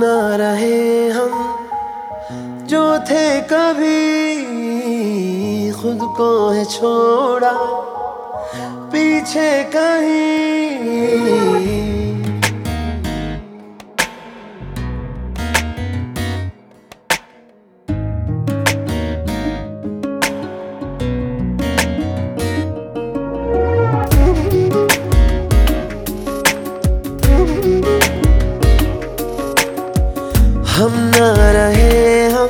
ना रहे हम जो थे कभी खुद को है छोड़ा पीछे कहीं हम न रहे हम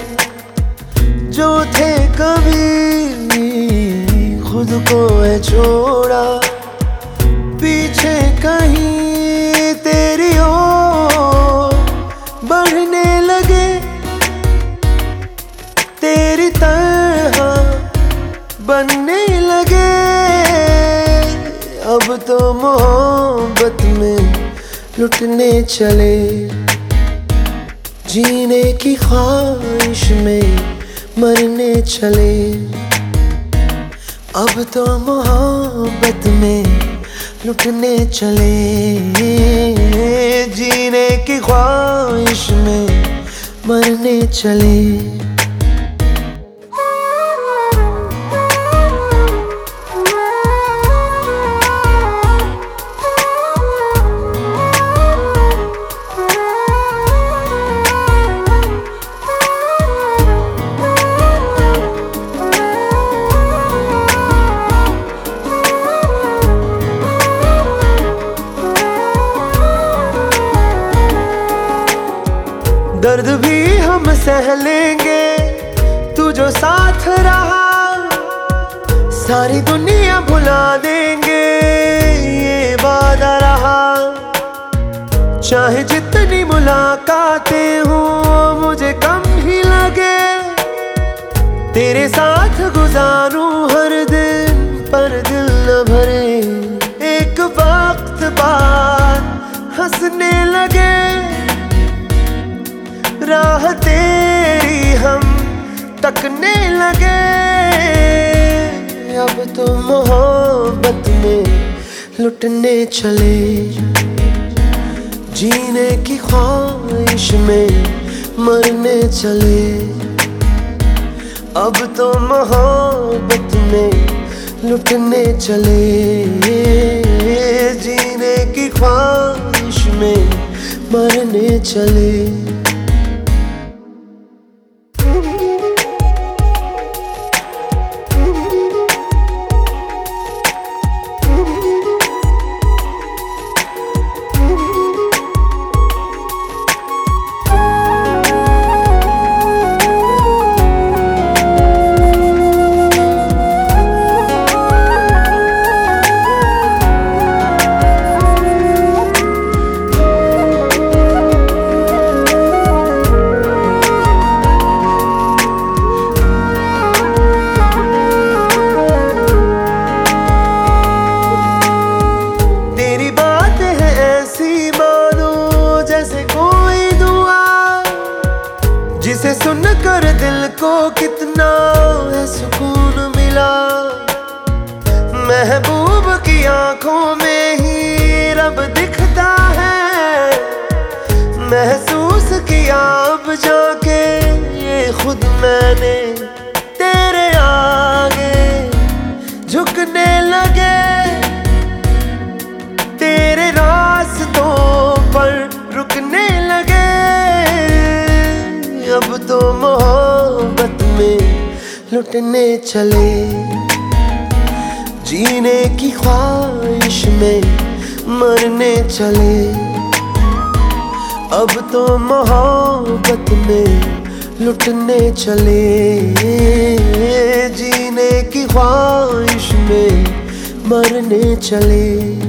जो थे कभी खुद को है छोड़ा। पीछे कहीं तेरी ओर बढ़ने लगे। तेरी तरह बनने लगे। अब तो मोहब्बत में लुटने चले। जीने की ख्वाहिश में मरने चले। अब तो मोहब्बत में लुटने चले। जीने की ख्वाहिश में मरने चले। दर्द भी हम सह लेंगे। तू जो साथ रहा, सारी दुनिया भुला देंगे। ये वादा रहा, चाहे जितनी मुलाकातें हो, मुझे कम ही लगे। तेरे साथ गुजारूं हर दिन, पर दिल न भरे। एक वक्त बाद हंसने लगे। तो मोहब्बत में लुटने चले। जीने की ख्वाहिश में मरने चले। अब तो मोहब्बत में लुटने चले। जीने की ख्वाहिश में मरने चले। कितना है सुकून मिला। महबूब की आँखों में ही रब दिखता है। महसूस किया अब जाके, ये खुद मैंने तेरे आगे। झुकने लगे लुटने चले। जीने की ख्वाहिश में मरने चले। अब तो मोहब्बत में लुटने चले। जीने की ख्वाहिश में मरने चले।